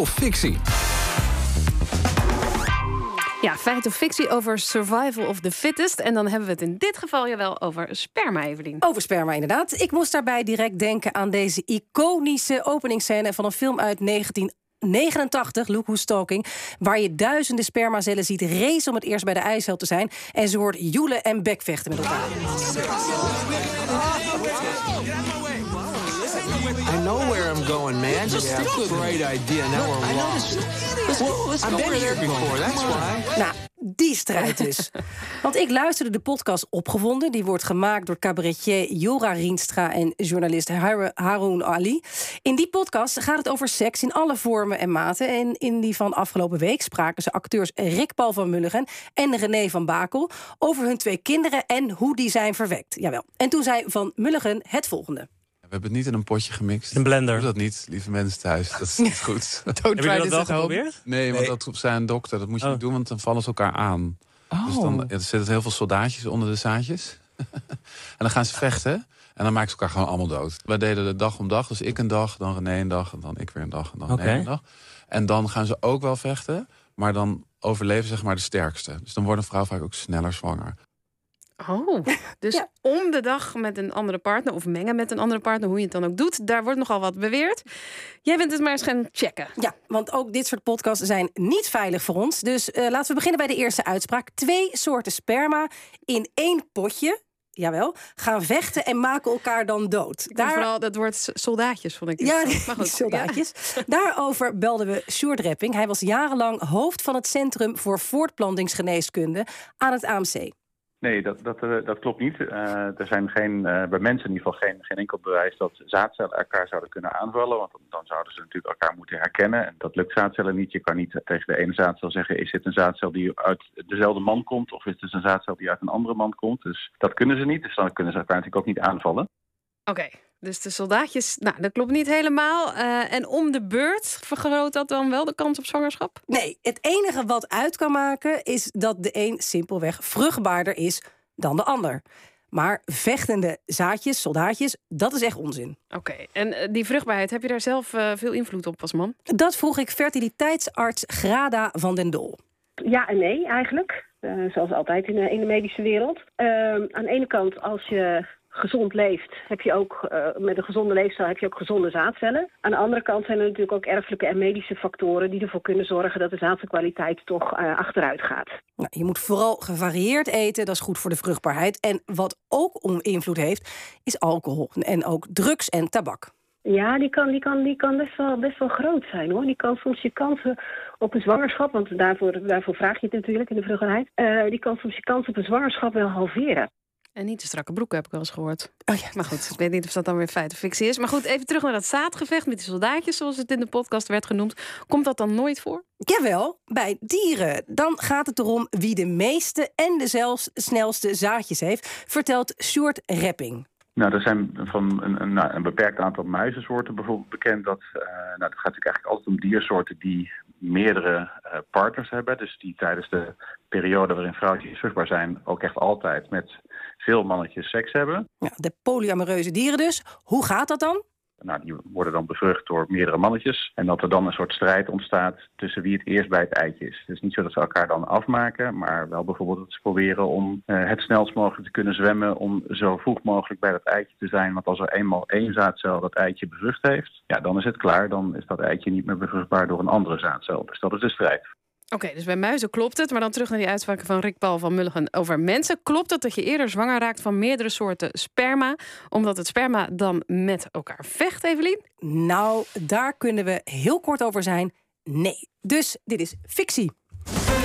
of fictie? Ja, feit of fictie over survival of the fittest. En dan hebben we het in dit geval jawel over sperma, Evelien. Over sperma, inderdaad. Ik moest daarbij direct denken aan deze iconische openingsscène van een film uit 1989, Look Who's Talking, waar je duizenden spermacellen ziet racen om het eerst bij de ijshel te zijn. En ze hoort joelen en bekvechten met elkaar. I know where I'm going, man. Just a great idea. Now we're lost. Well, let's I've been here before. That's why. Nou, die strijd dus. Want ik luisterde de podcast Opgewonden. Die wordt gemaakt door cabaretier Jora Rienstra en journalist Har- Haroun Ali. In die podcast gaat het over seks in alle vormen en maten. En in die van afgelopen week spraken ze acteurs Rick Paul van Mulligen en René van Bakel over hun twee kinderen en hoe die zijn verwekt. Jawel. En toen zei Van Mulligen het volgende. We hebben het niet in een potje gemixt. Een blender. Doe dat niet, lieve mensen thuis. Dat is niet goed. Hebben jullie dat wel geprobeerd? Nee, want dat zei een dokter. Dat moet je Oh. niet doen, want dan vallen ze elkaar aan. Dus dan er zitten heel veel soldaatjes onder de zaadjes. en dan gaan ze vechten. En dan maken ze elkaar gewoon allemaal dood. Wij deden de dag om dag. Dus ik een dag, dan René een dag. En dan ik weer een dag. En dan. René een dag. En dan gaan ze ook wel vechten. Maar dan overleven zeg maar de sterkste. Dus dan wordt een vrouw vaak ook sneller zwanger. Oh, dus Ja. om de dag met een andere partner of mengen met een andere partner, hoe je het dan ook doet, daar wordt nogal wat beweerd. Jij bent het maar eens gaan checken. Ja, want ook dit soort podcasts zijn niet veilig voor ons. Dus eh, laten we beginnen bij de eerste uitspraak. Twee soorten sperma in één potje. Jawel, gaan vechten en maken elkaar dan dood. Daar... Vooral dat woord soldaatjes vond ik. Ja, maar goed. soldaatjes. Daarover belden we Sjoerd Repping. Hij was jarenlang hoofd van het Centrum voor Voortplantingsgeneeskunde aan het AMC. Nee, dat, dat, eh, dat klopt niet. Eh, er zijn geen, eh, bij mensen in ieder geval geen, geen enkel bewijs dat zaadcellen elkaar zouden kunnen aanvallen. Want dan, zouden ze natuurlijk elkaar moeten herkennen. En dat lukt zaadcellen niet. Je kan niet tegen de ene zaadcel zeggen: is dit een zaadcel die uit dezelfde man komt? Of is het een zaadcel die uit een andere man komt? Dus dat kunnen ze niet. Dus dan kunnen ze elkaar natuurlijk ook niet aanvallen. Oké, dus de soldaatjes, nou, dat klopt niet helemaal. Eh, en om de beurt vergroot dat dan wel de kans op zwangerschap? Nee, het enige wat uit kan maken is dat de een simpelweg vruchtbaarder is dan de ander. Maar vechtende zaadjes, soldaatjes, dat is echt onzin. Oké, en eh, die vruchtbaarheid, heb je daar zelf eh, veel invloed op als man? Dat vroeg ik fertiliteitsarts Grada van den Dol. Ja en nee, eigenlijk. Eh, zoals altijd in de, in de medische wereld. Ehm, aan de ene kant, als je gezond leeft, heb je ook eh, met een gezonde leefstijl heb je ook gezonde zaadcellen. Aan de andere kant zijn er natuurlijk ook erfelijke en medische factoren die ervoor kunnen zorgen dat de zaadcelkwaliteit toch eh, achteruit gaat. Nou, je moet vooral gevarieerd eten, dat is goed voor de vruchtbaarheid. En wat ook om invloed heeft, is alcohol. En ook drugs en tabak. Ja, die kan, die kan, die kan best, wel, best wel groot zijn hoor. Die kan soms je kansen op een zwangerschap, want daarvoor, daarvoor vraag je het natuurlijk in de vruchtbaarheid. eh, die kan soms je kans op een zwangerschap wel halveren. En niet de strakke broeken, heb ik wel eens gehoord. Oh ja. Maar goed, ik weet niet of dat dan weer feit of fictie is. Maar goed, even terug naar dat zaadgevecht met die soldaatjes, zoals het in de podcast werd genoemd. Komt dat dan nooit voor? Jawel, bij dieren. Dan gaat het erom wie de meeste en de zelfs snelste zaadjes heeft, vertelt Sjoerd Repping. Nou, er zijn van een, een, nou, een beperkt aantal muizensoorten bijvoorbeeld bekend. Dat, eh, nou, dat gaat natuurlijk eigenlijk altijd om diersoorten die meerdere eh, partners hebben. Dus die tijdens de periode waarin vrouwtjes vruchtbaar zijn ook echt altijd met veel mannetjes seks hebben. Ja, de polyamoreuze dieren dus. Hoe gaat dat dan? Nou, die worden dan bevrucht door meerdere mannetjes. En dat er dan een soort strijd ontstaat tussen wie het eerst bij het eitje is. Is niet zo dat ze elkaar dan afmaken, maar wel bijvoorbeeld dat ze proberen om eh, het snelst mogelijk te kunnen zwemmen. Om zo vroeg mogelijk bij dat eitje te zijn. Want als er eenmaal één zaadcel dat eitje bevrucht heeft, ja, dan is het klaar. Dan is dat eitje niet meer bevruchtbaar door een andere zaadcel. Dus dat is de strijd. Oké, dus bij muizen klopt het. Maar dan terug naar die uitspraken van Rick Paul van Mulligen over mensen. Klopt het dat je eerder zwanger raakt van meerdere soorten sperma? Omdat het sperma dan met elkaar vecht, Evelien? Nou, daar kunnen we heel kort over zijn. Nee. Dus dit is fictie.